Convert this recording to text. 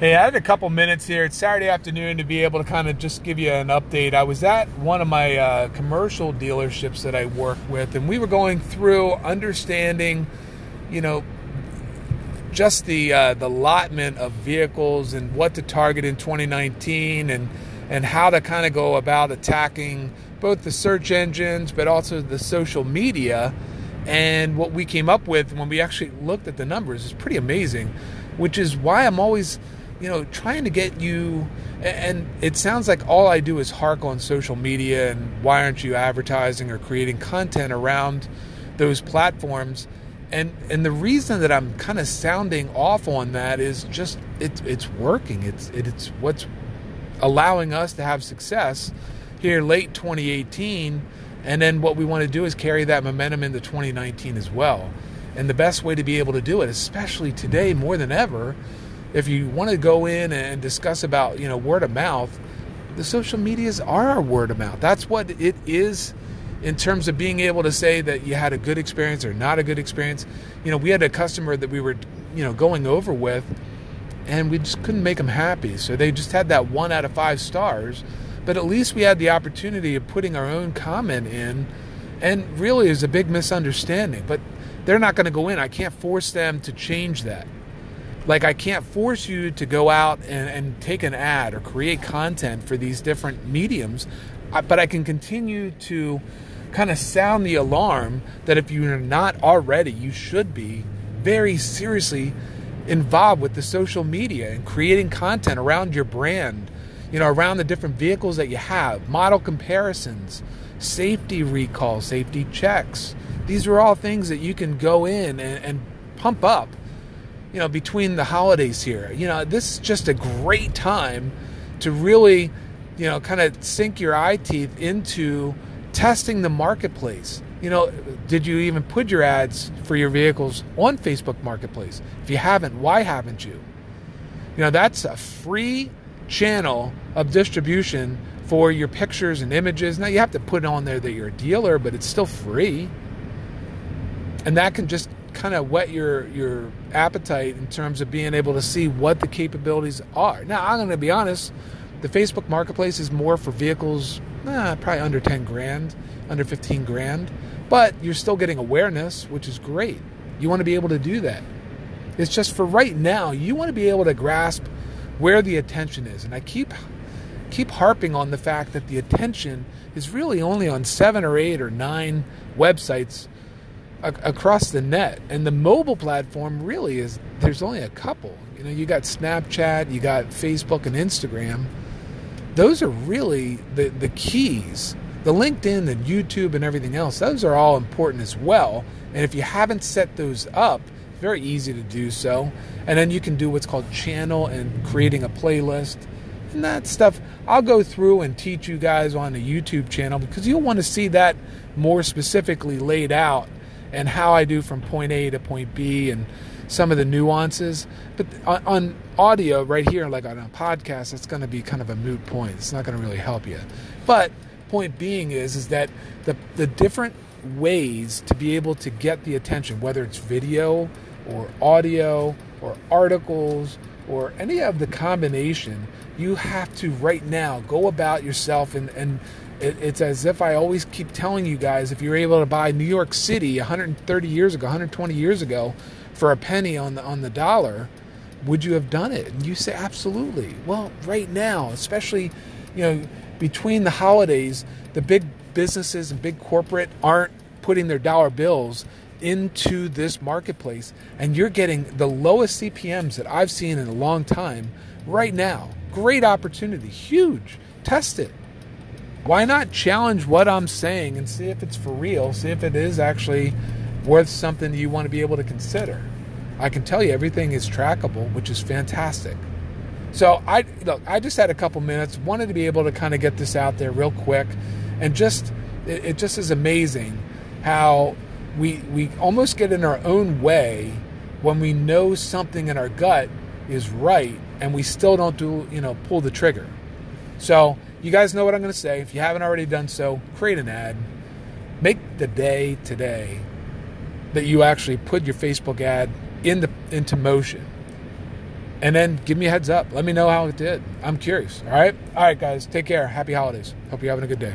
Hey, I had a couple minutes here. It's Saturday afternoon to be able to kind of just give you an update. I was at one of my uh, commercial dealerships that I work with, and we were going through understanding, you know, just the uh, the allotment of vehicles and what to target in 2019, and and how to kind of go about attacking both the search engines, but also the social media. And what we came up with when we actually looked at the numbers is pretty amazing, which is why I'm always you know, trying to get you. And it sounds like all I do is hark on social media and why aren't you advertising or creating content around those platforms? And and the reason that I'm kind of sounding off on that is just it's it's working. It's it's what's allowing us to have success here late 2018 and then what we want to do is carry that momentum into 2019 as well. And the best way to be able to do it, especially today more than ever, if you want to go in and discuss about you know word of mouth, the social medias are our word of mouth. That's what it is in terms of being able to say that you had a good experience or not a good experience. You know, we had a customer that we were you know going over with, and we just couldn't make them happy. So they just had that one out of five stars. But at least we had the opportunity of putting our own comment in, and really is a big misunderstanding. But they're not going to go in. I can't force them to change that. Like, I can't force you to go out and, and take an ad or create content for these different mediums, but I can continue to kind of sound the alarm that if you're not already, you should be very seriously involved with the social media and creating content around your brand, you know, around the different vehicles that you have, model comparisons, safety recall, safety checks. These are all things that you can go in and, and pump up you know, between the holidays here. You know, this is just a great time to really, you know, kind of sink your eye teeth into testing the marketplace. You know, did you even put your ads for your vehicles on Facebook Marketplace? If you haven't, why haven't you? You know, that's a free channel of distribution for your pictures and images. Now, you have to put on there that you're a dealer, but it's still free. And that can just kind of whet your your appetite in terms of being able to see what the capabilities are. Now, I'm going to be honest. The Facebook Marketplace is more for vehicles, eh, probably under 10 grand, under 15 grand, but you're still getting awareness, which is great. You want to be able to do that. It's just for right now, you want to be able to grasp where the attention is. And I keep keep harping on the fact that the attention is really only on seven or eight or nine websites across the net. And the mobile platform really is there's only a couple. You know, you got Snapchat, you got Facebook and Instagram. Those are really the the keys. The LinkedIn and YouTube and everything else, those are all important as well. And if you haven't set those up, very easy to do so. And then you can do what's called channel and creating a playlist. And that stuff I'll go through and teach you guys on the YouTube channel because you'll want to see that more specifically laid out and how I do from point A to point B and some of the nuances. But on, on audio, right here, like on a podcast, it's going to be kind of a moot point. It's not going to really help you. But point being is is that the the different ways to be able to get the attention, whether it's video or audio or articles or any of the combination, you have to right now go about yourself and, and it, it's as if I always keep telling you guys if you're able to buy New York City 130 years ago, 120 years ago for a penny on the on the dollar, would you have done it? And you say absolutely. Well, right now, especially, you know, between the holidays, the big businesses and big corporate aren't putting their dollar bills into this marketplace and you're getting the lowest CPMs that I've seen in a long time right now. Great opportunity, huge. Test it why not challenge what I'm saying and see if it's for real, see if it is actually worth something you want to be able to consider. I can tell you everything is trackable, which is fantastic. So I look, I just had a couple minutes, wanted to be able to kind of get this out there real quick, and just it, it just is amazing how we we almost get in our own way when we know something in our gut is right and we still don't do you know pull the trigger. So you guys know what I'm going to say. If you haven't already done so, create an ad. Make the day today that you actually put your Facebook ad into, into motion. and then give me a heads up. Let me know how it did. I'm curious. All right. All right, guys. Take care. Happy holidays. Hope you're having a good day.